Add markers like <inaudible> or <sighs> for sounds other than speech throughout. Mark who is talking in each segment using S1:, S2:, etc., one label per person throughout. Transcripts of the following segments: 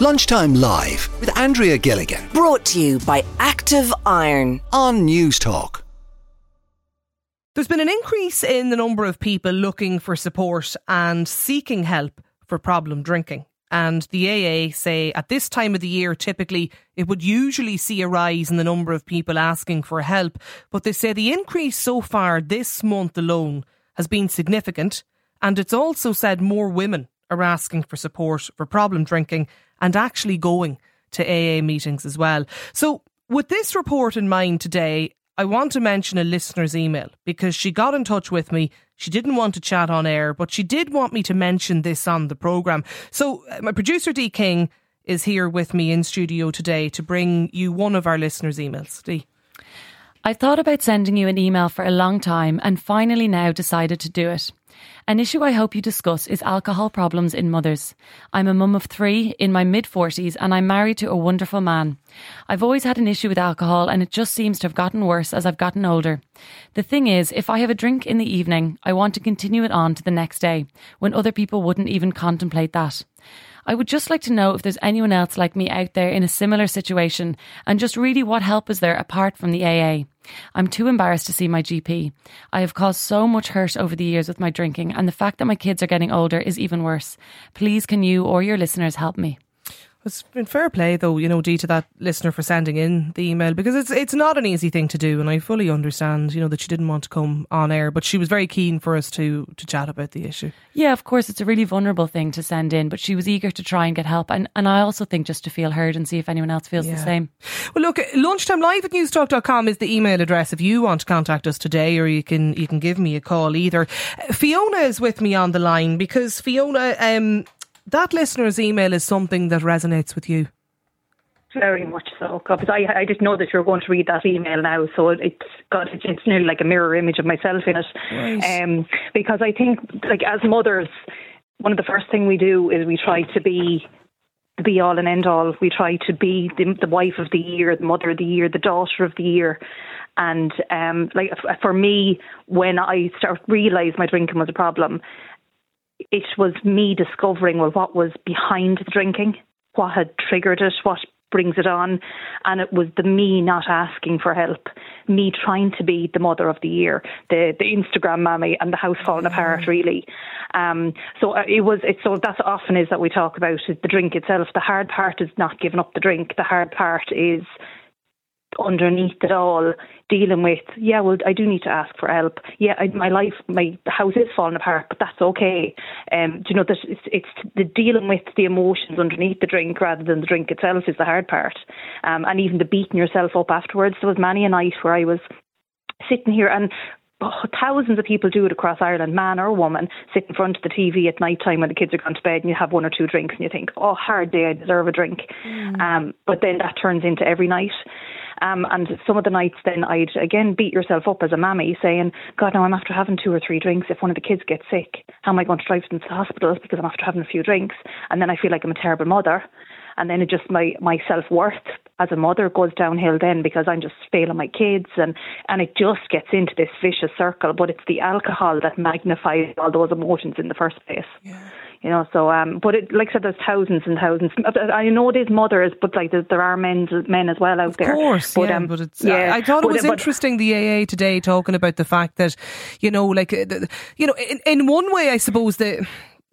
S1: Lunchtime Live with Andrea Gilligan
S2: Brought to you by Active Iron.
S1: on Newstalk.
S3: There's been an increase in the number of people looking for support and seeking help for problem drinking. And the AA say at this time of the year, typically, it would usually see a rise in the number of people asking for help. But they say the increase so far this month alone has been significant. And it's also said more women are asking for support for problem drinking and actually going to AA meetings as well. So, with this report in mind today, I want to mention a listener's email because she got in touch with me. She didn't want to chat on air, but she did want me to mention this on the programme. So, uh, my producer, Dee King, is here with me in studio today to bring you one of our listeners' emails. Dee.
S4: I've thought about sending you an email for a long time and finally now decided to do it. An issue I hope you discuss is alcohol problems in mothers. I'm a mum of three in my mid 40s and I'm married to a wonderful man. I've always had an issue with alcohol and it just seems to have gotten worse as I've gotten older. The thing is, if I have a drink in the evening, I want to continue it on to the next day when other people wouldn't even contemplate that. I would just like to know if there's anyone else like me out there in a similar situation and just really what help is there apart from the AA. I'm too embarrassed to see my GP. I have caused so much hurt over the years with my drinking, and the fact that my kids are getting older is even worse. Please, can you or your listeners help me?
S3: It's been fair play, though, you know, Dee, to that listener for sending in the email because it's it's not an easy thing to do, and I fully understand, you know, that she didn't want to come on air, but she was very keen for us to to chat about the issue.
S4: Yeah, of course, it's a really vulnerable thing to send in, but she was eager to try and get help. And, and I also think just to feel heard and see if anyone else feels the same.
S3: Well, look, lunchtime live at newstalk.com is the email address if you want to contact us today, or you can you can give me a call either. Fiona is with me on the line because Fiona, um, that listener's email is something that resonates with you.
S5: Very much so, because I, I didn't know that you were going to read that email now, so it's got it's, it's nearly like a mirror image of myself in it.
S3: Right.
S5: Um, because I think, like as mothers, one of the first thing we do is we try to be the be all and end all. We try to be the, the wife of the year, the mother of the year, the daughter of the year. And um, like for me, when I start realised my drinking was a problem, it was me discovering well what was behind the drinking, what had triggered it, what brings it on, and it was the me not asking for help, me trying to be the mother of the year, the the Instagram mammy, and the house falling apart really. Um, so uh, it was. It's so that's often is that we talk about is the drink itself. The hard part is not giving up the drink. The hard part is underneath it all dealing with yeah well I do need to ask for help. Yeah I, my life my house is falling apart but that's okay. Um do you know that it's it's the dealing with the emotions underneath the drink rather than the drink itself is the hard part. Um and even the beating yourself up afterwards. There was many a night where I was sitting here and oh, thousands of people do it across Ireland, man or woman, sit in front of the TV at night time when the kids are gone to bed and you have one or two drinks and you think, oh, hard day, I deserve a drink. Um, but then that turns into every night. Um, and some of the nights then I'd again beat yourself up as a mammy saying, God, now I'm after having two or three drinks. If one of the kids gets sick, how am I going to drive them to the hospital because I'm after having a few drinks? And then I feel like I'm a terrible mother. And then it just my, my self worth as a mother goes downhill then because I'm just failing my kids and, and it just gets into this vicious circle. But it's the alcohol that magnifies all those emotions in the first place. You know, so um, but it, like I said, there's thousands and thousands. I know it is mothers, but like there, are men, men as well out there.
S3: Of course, yeah,
S5: um,
S3: but it's.
S5: yeah,
S3: I, I thought it was
S5: but-
S3: interesting the AA today talking about the fact that, you know, like, uh, you know, in, in one way, I suppose the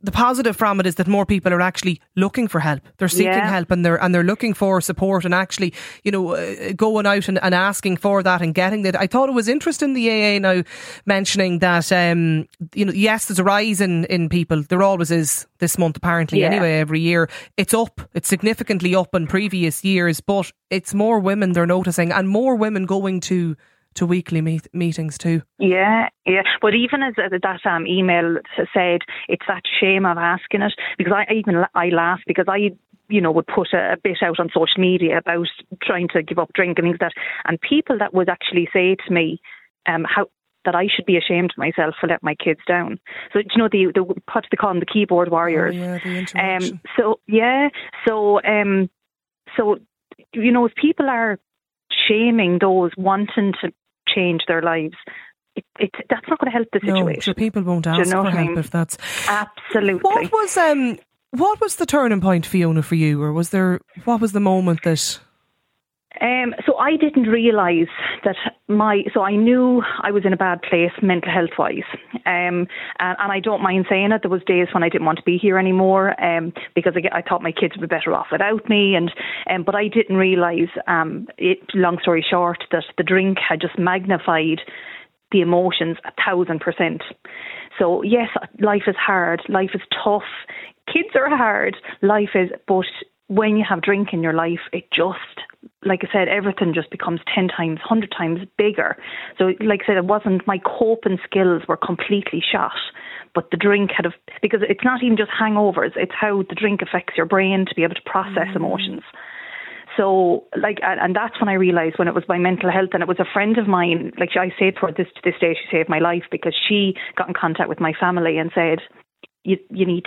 S3: the positive from it is that more people are actually looking for help. They're seeking
S5: Yeah.
S3: help and they're and they're looking for support and actually, you know, uh, going out and, and asking for that and getting that. I thought it was interesting the AA now mentioning that, um, you know, yes, there's a rise in in people. There always is this month, apparently.
S5: Yeah.
S3: Anyway, every year it's up. It's significantly up in previous years, but it's more women they're noticing and more women going to to weekly meet- meetings too.
S5: Yeah, yeah. But even as that um, email said, it's that shame of asking it because I even I laugh because I you know, would put a, a, bit out on social media about trying to give up drink and things like that. And people that would actually say to me, um, how that I should be ashamed of myself for letting my kids down. So you know the the what they call them the keyboard warriors.
S3: Oh, yeah, the um,
S5: so yeah, so um, so you know if people are shaming those wanting to change their lives, it, it, that's not going to help the situation.
S3: No, so people won't ask
S5: you know
S3: for help
S5: I mean?
S3: if that's
S5: absolutely.
S3: What was um what was the turning point, Fiona, for you, or was there what was the moment that?
S5: Um, so I didn't realise that my so I knew I was in a bad place mental health wise, um, and, and, I don't mind saying it. There was days when I didn't want to be here anymore um, because I, I, thought my kids would be better off without me, and um, but I didn't realise. Um, it, long story short, that the drink had just magnified the emotions a thousand percent. So yes, life is hard, life is tough, kids are hard, life is, but when you have drink in your life, it just, like I said, everything just becomes 10 times, 100 times bigger. So, like I said, it wasn't, my coping skills were completely shot, but the drink had, a, because it's not even just hangovers, it's how the drink affects your brain to be able to process mm. emotions. So, like, and that's when I realised when it was my mental health, and it was a friend of mine. Like, I say for this to this day, she saved my life because she got in contact with my family and said, "You you need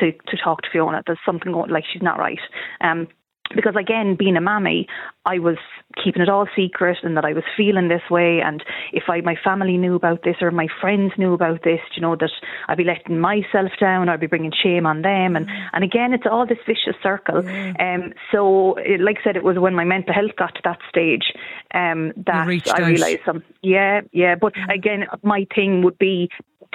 S5: to to talk to Fiona. There's something going like she's not right." Um, because again, being a mammy, I was keeping it all secret and that I was feeling this way. And if I, my family knew about this or my friends knew about this, you know, that I'd be letting myself down, I'd be bringing shame on them. And, and again, it's all this vicious circle. Yeah. Um, so, it, like I said, it was when my mental health got to that stage um, that I realised some. Yeah, yeah. But again, my thing would be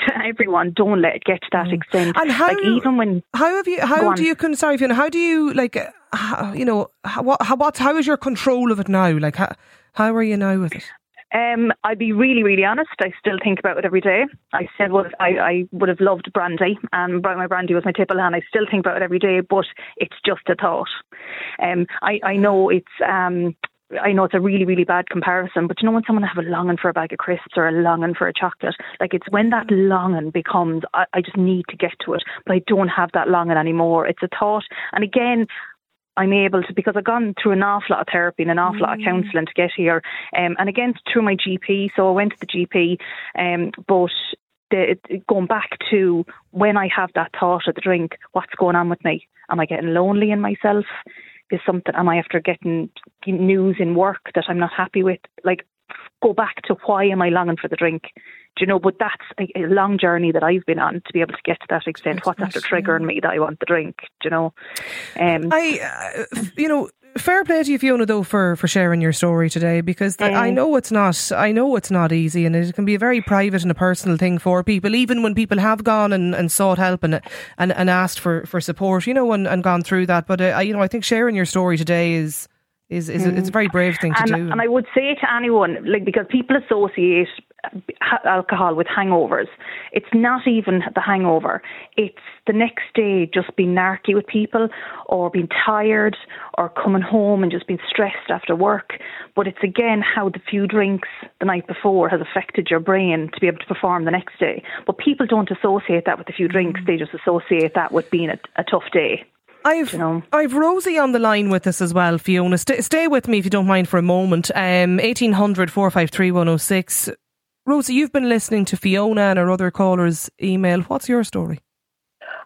S5: to everyone, don't let it get to that mm. extent.
S3: And how,
S5: like even when
S3: how have you how do you sorry Fiona, how do you like how, you know, how, what, how, what's, how is your control of it now? Like, how, how are you now with it?
S5: Um, I'd be really, really honest. I still think about it every day. I said, well, I, I would have loved brandy, and my brandy was my tipple, and I still think about it every day. But it's just a thought. Um, I, I know it's um, I know it's a really, really bad comparison, but you know when someone have a longing for a bag of crisps or a longing for a chocolate, like it's when that longing becomes, I, I just need to get to it, but I don't have that longing anymore. It's a thought, and again, I'm able to because I've gone through an awful lot of therapy and an awful mm. lot of mm. counselling to get here, um, and again through my GP. So I went to the GP, um, but the, going back to when I have that thought of the drink, what's going on with me? Am I getting lonely in myself? Is something? Am I after getting news in work that I'm not happy with? Like, go back to why am I longing for the drink? Do you know? But that's a, a, long journey that I've been on to be able to get to that extent. That's What's after triggering me that I want the drink? Do you know?
S3: Um, I, uh, you know, fair play to you, Fiona, though, for, for sharing your story today because um, I know it's not. I know it's not easy, and it can be a very private and a personal thing for people. Even when people have gone and, and sought help and and, and asked for, for support, you know, and, and gone through that. But uh, you know, I think sharing your story today is is, is mm. it's a very brave thing to
S5: and,
S3: do.
S5: And I would say to anyone, like because people associate alcohol with hangovers. It's not even the hangover. It's the next day just being narky with people or being tired or coming home and just being stressed after work. But it's again how the few drinks the night before has affected your brain to be able to perform the next day. But people don't associate that with the few drinks. They just associate that with being a, a tough day.
S3: I've
S5: you know.
S3: I've Rosie on the line with us as well, Fiona. St- stay with me if you don't mind for a moment. Um, 1800 453 106. Rosie, you've been listening to Fiona and our other callers' email. What's your story?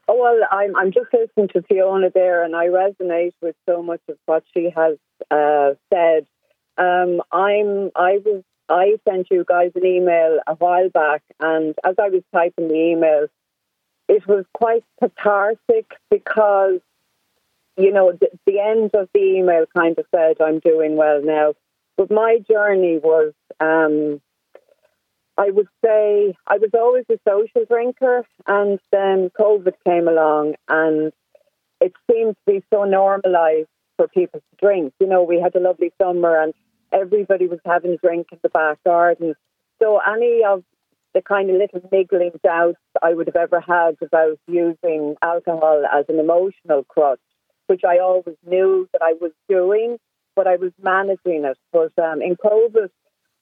S6: Oh, well, I'm, I'm just listening to Fiona there, and I resonate with so much of what she has uh, said. Um, I'm I was I sent you guys an email a while back, and as I was typing the email, it was quite cathartic because you know the, the end of the email kind of said I'm doing well now, but my journey was um, I would say I was always a social drinker, and then COVID came along, and it seemed to be so normalised for people to drink. You know, we had a lovely summer, and everybody was having a drink in the back garden. So any of the kind of little niggling doubts I would have ever had about using alcohol as an emotional crutch, which I always knew that I was doing, but I was managing it. But um, in COVID,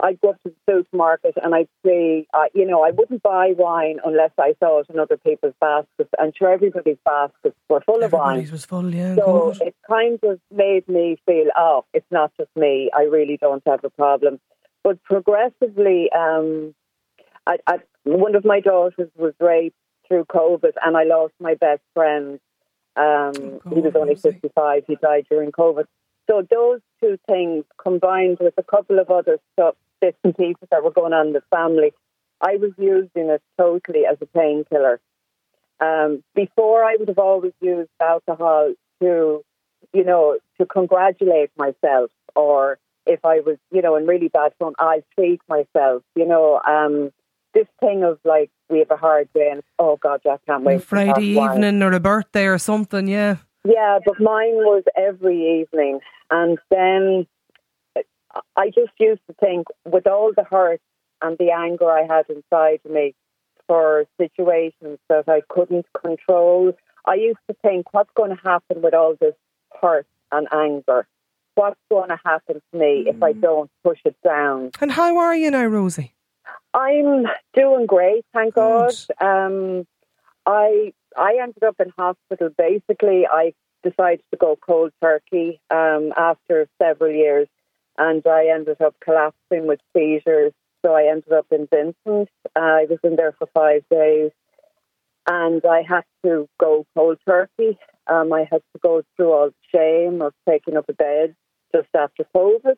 S6: I'd go up to the supermarket and I'd say, uh, you know, I wouldn't buy wine unless I saw it in other people's baskets. And sure, everybody's baskets were full of wine.
S3: Everybody's was full, yeah.
S6: So it kind of made me feel, oh, it's not just me. I really don't have a problem. But progressively, um, I, I, one of my daughters was raped through COVID, and I lost my best friend. Um, he was only
S3: Rosie.
S6: 55. He died during COVID. So those two things combined with a couple of other stuff, bits and pieces that were going on in the family, I was using it totally as a painkiller. Um, before, I would have always used alcohol to, you know, to congratulate myself, or if I was, you know, in really bad form, I'd treat myself. You know, um, this thing of like we have a hard day, and oh God, I can't wait.
S3: Friday evening or a birthday or something, yeah.
S6: Yeah, but mine was every evening. And then I just used to think, with all the hurt and the anger I had inside me for situations that I couldn't control, I used to think, what's going to happen with all this hurt and anger? What's going to happen to me if I mm. don't push it down?
S3: And how are you now, Rosie?
S6: I'm doing great, thank God. Um, I I ended up in hospital. Basically, I decided to go cold turkey um, after several years, and I ended up collapsing with seizures. So I ended up in Vincent. I was in there for five days, and I had to go cold turkey. Um, I had to go through all the shame of taking up a bed just after COVID,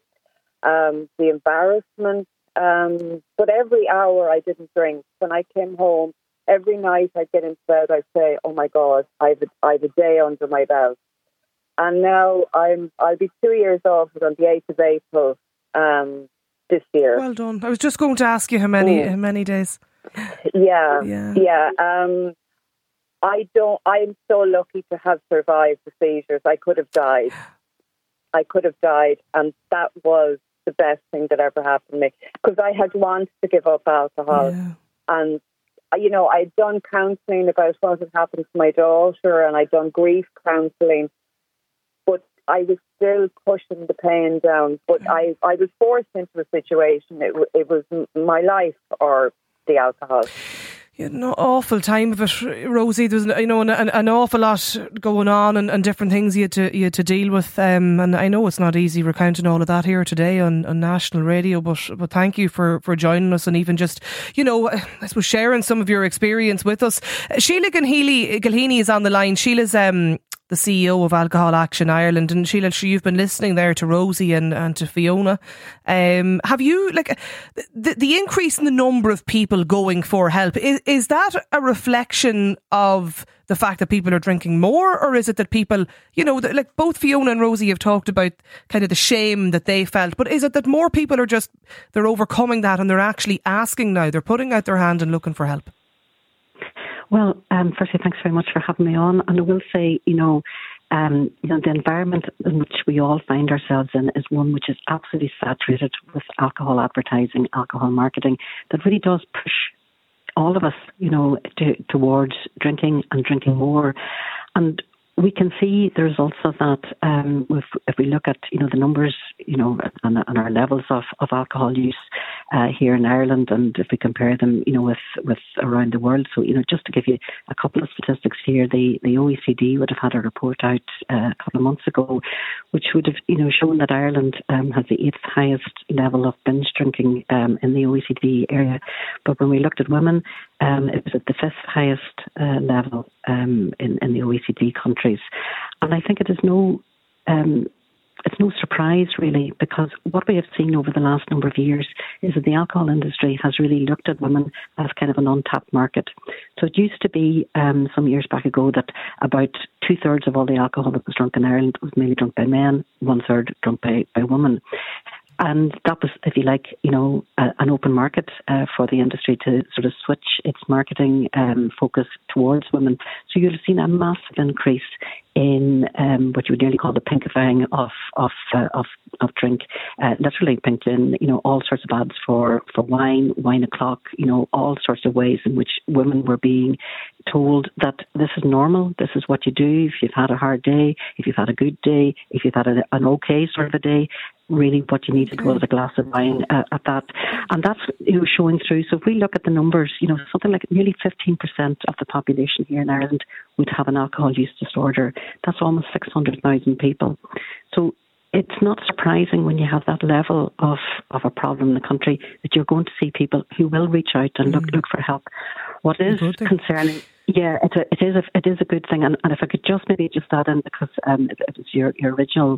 S6: um, the embarrassment. Um, but every hour I didn't drink. When I came home, every night I'd get into bed, I'd say, "Oh my God, I've a, I've a day under my belt." And now I'm I'll be two years off on the eighth of April um, this year.
S3: Well done. I was just going to ask you how many
S6: Mm.
S3: how many days.
S6: Yeah,
S3: Yeah.
S6: yeah. Um, I don't. I'm so lucky to have survived the seizures. I could have died. I could have died, and that was the best thing that ever happened to me because I had wanted to give up alcohol,
S3: Yeah.
S6: and uh, you know I'd done counselling about what had happened to my daughter, and I'd done grief counselling, but I was still pushing the pain down. But I, I was forced into a situation. It, it was my life or the alcohol.
S3: You had an awful time of it, Rosie. There was you know an, an, awful lot going on and, and different things you had to you had to deal with. Um, and I know it's not easy recounting all of that here today on, on national radio. But but thank you for, for joining us and even just you know <sighs> I suppose sharing some of your experience with us. Sheila Gilheany is on the line. Sheila's um the CEO of Alcohol Action Ireland. And Sheila, you've been listening there to Rosie and, and to Fiona. Um, have you, like, the, the increase in the number of people going for help, is, is that a reflection of the fact that people are drinking more? Or is it that people, you know, like both Fiona and Rosie have talked about kind of the shame that they felt, but is it that more people are just, they're overcoming that and they're actually asking now, they're putting out their hand and looking for help?
S7: Well, um, firstly, thanks very much for having me on. And I will say, you know, um, you know, the environment in which we all find ourselves in is one which is absolutely saturated with alcohol advertising, alcohol marketing, that really does push all of us, you know, to, towards drinking and drinking more. And we can see the results of that um, if, if we look at you know the numbers you know and, and our levels of, of alcohol use uh, here in Ireland and if we compare them you know with with around the world. So you know just to give you a couple of statistics here the the OECD would have had a report out uh, a couple of months ago which would have you know shown that Ireland um, has the eighth highest level of binge drinking um, in the OECD area. But when we looked at women um, it was at the fifth highest uh, level um, in, in the OECD countries. And I think it is no um, it's no surprise really because what we have seen over the last number of years is that the alcohol industry has really looked at women as kind of an untapped market. So it used to be um, some years back ago that about two thirds of all the alcohol that was drunk in Ireland was mainly drunk by men, one third drunk by, by women. And that was, if you like, you know, a, an open market uh, for the industry to sort of switch its marketing um, focus towards women. So you'll have seen a massive increase in um, what you would nearly call the pinkifying of of uh, of, of drink, uh, literally pinked in, you know, all sorts of ads for for wine, wine o'clock, you know, all sorts of ways in which women were being told that this is normal, this is what you do if you've had a hard day, if you've had a good day, if you've had a, an okay sort of a day, really what you need to do is a glass of wine uh, at that. And that's you know, showing through. So if we look at the numbers, you know, something like nearly 15% of the population here in Ireland would have an alcohol use disorder. That's almost 600,000 people. So it's not surprising when you have that level of, of a problem in the country that you're going to see people who will reach out and look, mm. look for help. What is concerning yeah, it's a, it is a, it is a good thing, and, and if I could just maybe just add in because um, it, it was your your original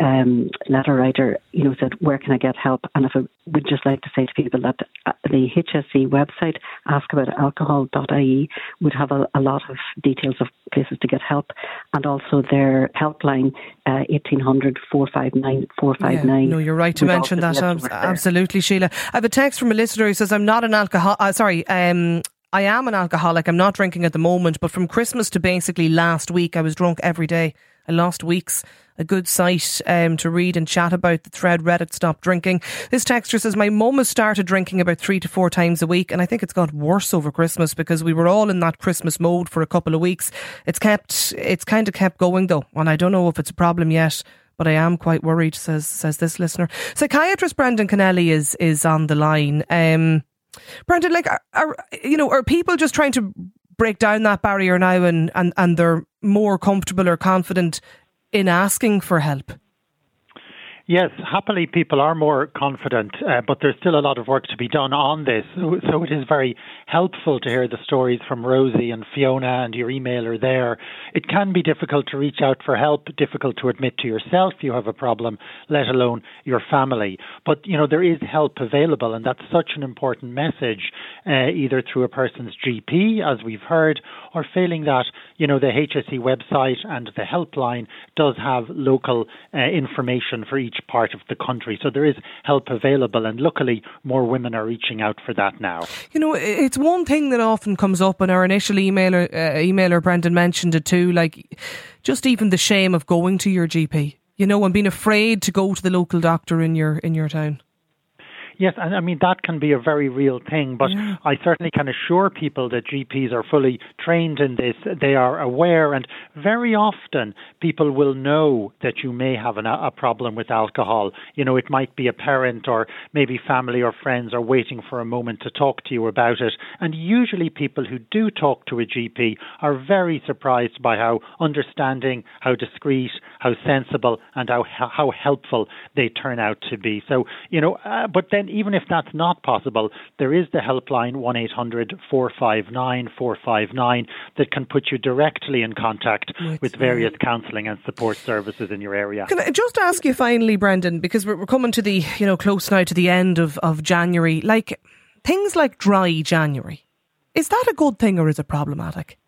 S7: um, letter writer, you know, said where can I get help, and if I would just like to say to people that uh, the HSE website, askaboutalcohol.ie, would have a, a lot of details of places to get help, and also their helpline uh, 1800 459 459.
S3: No, you're right to mention that. Absolutely, Sheila. I have a text from a listener who says I'm not an alcohol. Uh, sorry, um, I am an alcoholic. I'm not drinking at the moment, but from Christmas to basically last week, I was drunk every day. I lost weeks. A good site um, to read and chat about the thread Reddit Stop Drinking. This texter says, My mum has started drinking about three to four times a week, and I think it's got worse over Christmas because we were all in that Christmas mode for a couple of weeks. It's kept, it's kind of kept going though, and I don't know if it's a problem yet but I am quite worried, says says this listener. Psychiatrist Brendan Kennelly is is on the line. Um, Brendan, like, are, are, you know, are people just trying to break down that barrier now and, and, and they're more comfortable or confident in asking for help?
S8: Yes, happily people are more confident, uh, but there's still a lot of work to be done on this. So, so, it is very helpful to hear the stories from Rosie and Fiona and your emailer there. It can be difficult to reach out for help, difficult to admit to yourself you have a problem, let alone your family. But, you know, there is help available, and that's such an important message, uh, either through a person's GP, as we've heard, or failing that, you know, the HSE website and the helpline does have local uh, information for each part of the country. So there is help available, and luckily more women are reaching out for that now.
S3: You know, it's one thing that often comes up, and our initial emailer, uh, emailer Brendan mentioned it too, like just even the shame of going to your GP. You know, and being afraid to go to the local doctor in your in your town.
S8: Yes, and I mean that can be a very real thing, but yeah. I certainly can assure people that GPs are fully trained in this. They are aware, and very often people will know that you may have an, a problem with alcohol. You know, it might be a parent or maybe family or friends are waiting for a moment to talk to you about it. And usually, people who do talk to a GP are very surprised by how understanding, how discreet, how sensible, and how how helpful they turn out to be. So, you know, uh, but then even if that's not possible, there is the helpline 1 800 459 459 that can put you directly in contact right. with various counselling and support services in your area.
S3: Can I just ask you finally, Brendan, because we're, we're coming to the, you know, close now to the end of, of January, like things like dry January, is that a good thing or is it problematic?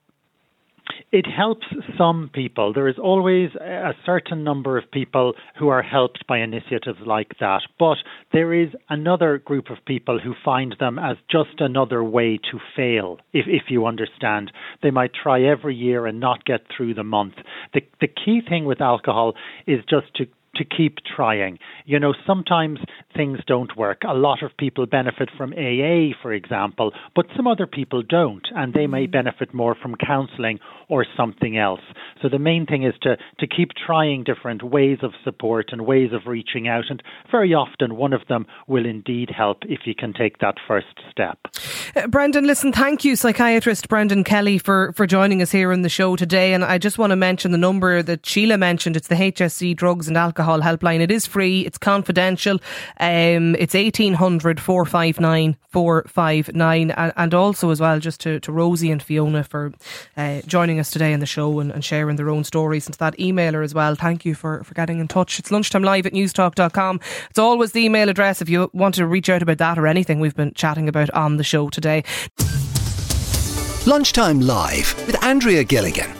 S8: It helps some people. There is always a certain number of people who are helped by initiatives like that, but there is another group of people who find them as just another way to fail, if, if you understand. They might try every year and not get through the month. The, the key thing with alcohol is just to to keep trying. You know, sometimes things don't work. A lot of people benefit from AA, for example, but some other people don't, and they may mm-hmm. benefit more from counselling or something else. So the main thing is to, to keep trying different ways of support and ways of reaching out, and very often one of them will indeed help if you can take that first step.
S3: Uh, Brendan, listen, thank you, psychiatrist Brendan Kelly, for, for joining us here on the show today. And I just want to mention the number that Sheila mentioned. It's the HSE Drugs and Alcohol alcohol helpline. It is free, it's confidential. Um, it's 1800 459 459. And, also, as well, just to, to Rosie and Fiona for uh, joining us today in the show and, and sharing their own stories. And to that emailer as well, thank you for, for getting in touch. It's lunchtime live at newstalk.com. It's always the email address if you want to reach out about that or anything we've been chatting about on the show today.
S1: Lunchtime Live with Andrea Gilligan.